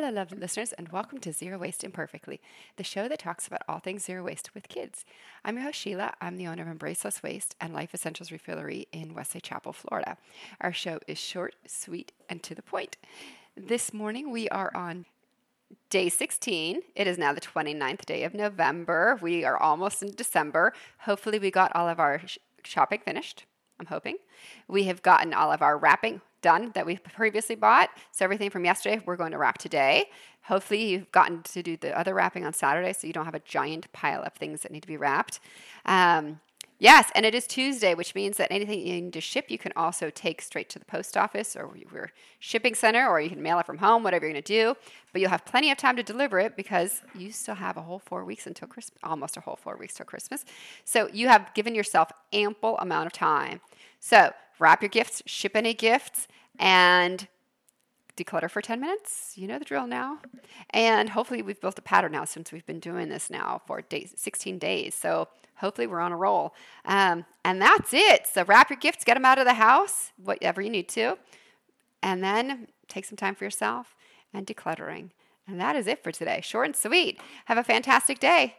Hello, lovely listeners, and welcome to Zero Waste Imperfectly, the show that talks about all things zero waste with kids. I'm your host, Sheila. I'm the owner of Embrace Less Waste and Life Essentials Refillery in Wesley Chapel, Florida. Our show is short, sweet, and to the point. This morning, we are on day 16. It is now the 29th day of November. We are almost in December. Hopefully, we got all of our sh- shopping finished. I'm hoping. We have gotten all of our wrapping done that we previously bought. So everything from yesterday, we're going to wrap today. Hopefully, you've gotten to do the other wrapping on Saturday, so you don't have a giant pile of things that need to be wrapped. Um, yes, and it is Tuesday, which means that anything you need to ship, you can also take straight to the post office or your shipping center, or you can mail it from home, whatever you're going to do. But you'll have plenty of time to deliver it because you still have a whole four weeks until Christmas, almost a whole four weeks till Christmas. So you have given yourself ample amount of time. So wrap your gifts, ship any gifts, and declutter for 10 minutes. You know the drill now. And hopefully, we've built a pattern now since we've been doing this now for days, 16 days. So hopefully, we're on a roll. Um, and that's it. So wrap your gifts, get them out of the house, whatever you need to. And then take some time for yourself and decluttering. And that is it for today. Short and sweet. Have a fantastic day.